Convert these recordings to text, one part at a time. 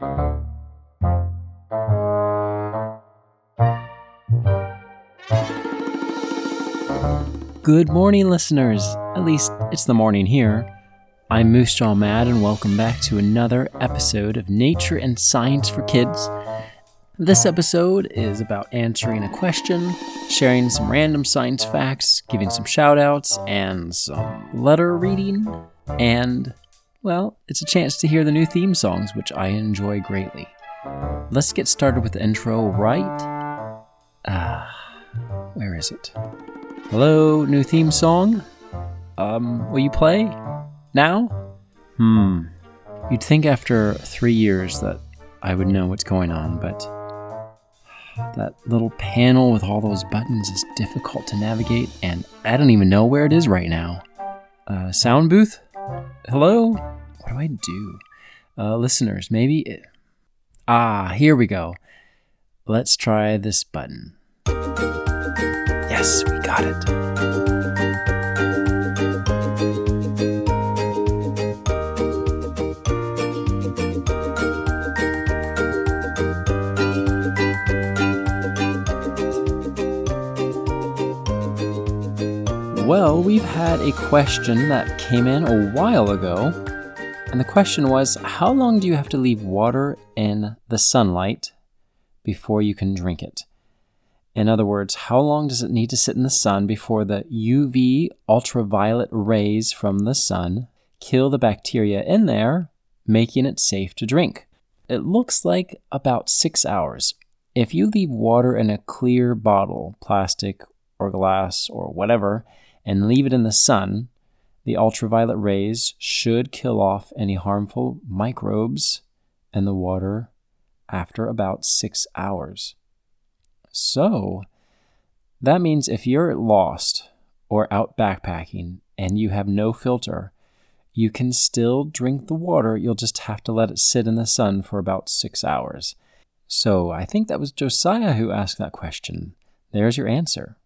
Good morning, listeners. At least it's the morning here. I'm Moosejaw Matt, and welcome back to another episode of Nature and Science for Kids. This episode is about answering a question, sharing some random science facts, giving some shout outs, and some letter reading. And, well, it's a chance to hear the new theme songs, which I enjoy greatly. Let's get started with the intro right. Ah, where is it? Hello, new theme song? Um, will you play? Now? Hmm. You'd think after three years that I would know what's going on, but that little panel with all those buttons is difficult to navigate, and I don't even know where it is right now. Uh, sound booth? Hello? What do I do? Uh, listeners, maybe. It... Ah, here we go. Let's try this button. Yes, we got it. Well, we've had a question that came in a while ago. And the question was How long do you have to leave water in the sunlight before you can drink it? In other words, how long does it need to sit in the sun before the UV ultraviolet rays from the sun kill the bacteria in there, making it safe to drink? It looks like about six hours. If you leave water in a clear bottle, plastic or glass or whatever, and leave it in the sun, the ultraviolet rays should kill off any harmful microbes in the water after about six hours. So that means if you're lost or out backpacking and you have no filter, you can still drink the water. You'll just have to let it sit in the sun for about six hours. So I think that was Josiah who asked that question. There's your answer.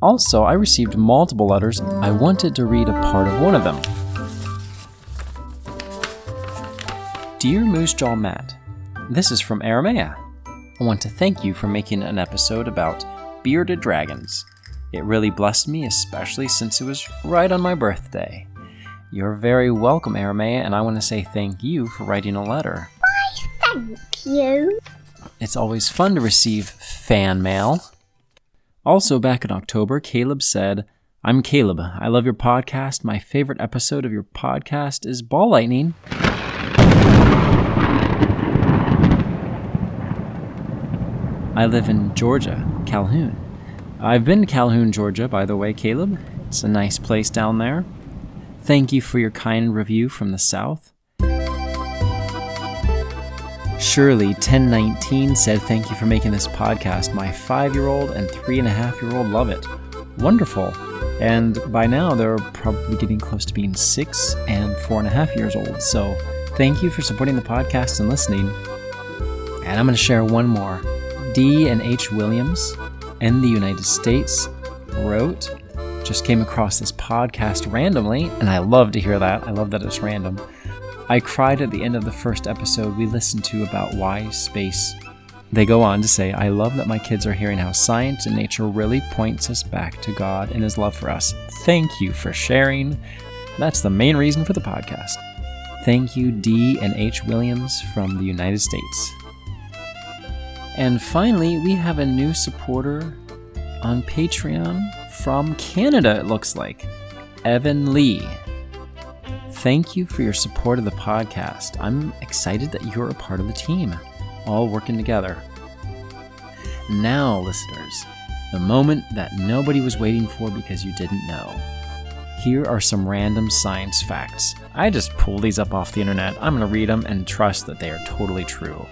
Also, I received multiple letters. I wanted to read a part of one of them. Dear Moosejaw Matt, this is from Aramea. I want to thank you for making an episode about bearded dragons. It really blessed me, especially since it was right on my birthday. You're very welcome, Aramea, and I want to say thank you for writing a letter. Why, thank you. It's always fun to receive fan mail. Also, back in October, Caleb said, I'm Caleb. I love your podcast. My favorite episode of your podcast is Ball Lightning. I live in Georgia, Calhoun. I've been to Calhoun, Georgia, by the way, Caleb. It's a nice place down there. Thank you for your kind review from the South. Shirley 1019 said, Thank you for making this podcast. My five year old and three and a half year old love it. Wonderful. And by now, they're probably getting close to being six and four and a half years old. So thank you for supporting the podcast and listening. And I'm going to share one more. D and H Williams in the United States wrote, just came across this podcast randomly, and I love to hear that. I love that it's random. I cried at the end of the first episode we listened to about why space. They go on to say, I love that my kids are hearing how science and nature really points us back to God and His love for us. Thank you for sharing. That's the main reason for the podcast. Thank you, D and H Williams from the United States. And finally, we have a new supporter on Patreon from Canada, it looks like Evan Lee. Thank you for your support of the podcast. I'm excited that you're a part of the team, all working together. Now, listeners, the moment that nobody was waiting for because you didn't know. Here are some random science facts. I just pulled these up off the internet. I'm going to read them and trust that they are totally true.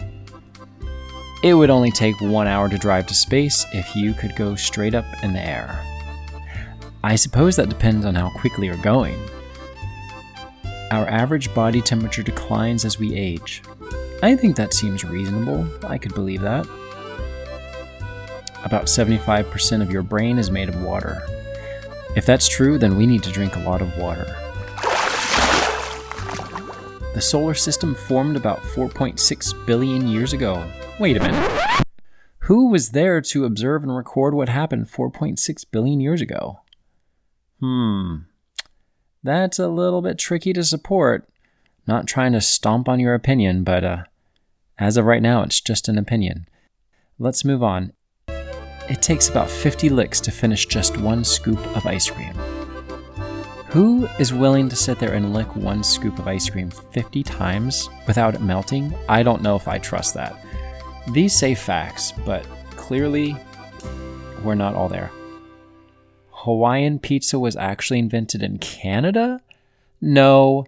It would only take one hour to drive to space if you could go straight up in the air. I suppose that depends on how quickly you're going. Our average body temperature declines as we age. I think that seems reasonable. I could believe that. About 75% of your brain is made of water. If that's true, then we need to drink a lot of water. The solar system formed about 4.6 billion years ago. Wait a minute. Who was there to observe and record what happened 4.6 billion years ago? Hmm. That's a little bit tricky to support. Not trying to stomp on your opinion, but uh, as of right now, it's just an opinion. Let's move on. It takes about 50 licks to finish just one scoop of ice cream. Who is willing to sit there and lick one scoop of ice cream 50 times without it melting? I don't know if I trust that. These say facts, but clearly we're not all there. Hawaiian pizza was actually invented in Canada? No.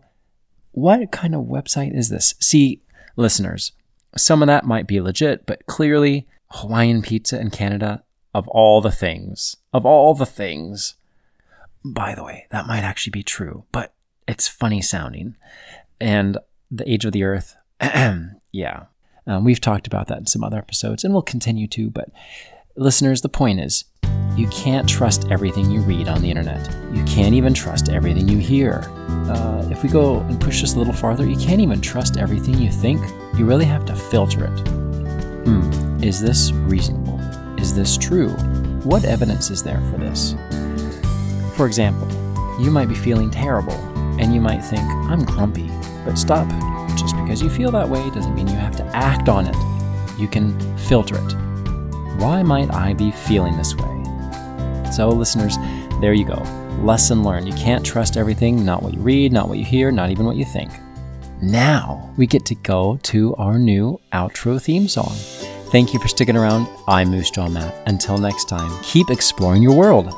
What kind of website is this? See, listeners, some of that might be legit, but clearly Hawaiian pizza in Canada, of all the things, of all the things. By the way, that might actually be true, but it's funny sounding. And the age of the earth, yeah. Um, we've talked about that in some other episodes, and we'll continue to. But listeners, the point is you can't trust everything you read on the internet. You can't even trust everything you hear. Uh, if we go and push this a little farther, you can't even trust everything you think. You really have to filter it. Hmm, is this reasonable? Is this true? What evidence is there for this? For example, you might be feeling terrible and you might think, I'm grumpy. But stop. Just because you feel that way doesn't mean you have to act on it. You can filter it. Why might I be feeling this way? So, listeners, there you go. Lesson learned. You can't trust everything, not what you read, not what you hear, not even what you think. Now we get to go to our new outro theme song. Thank you for sticking around. I'm Moosejaw Matt. Until next time, keep exploring your world.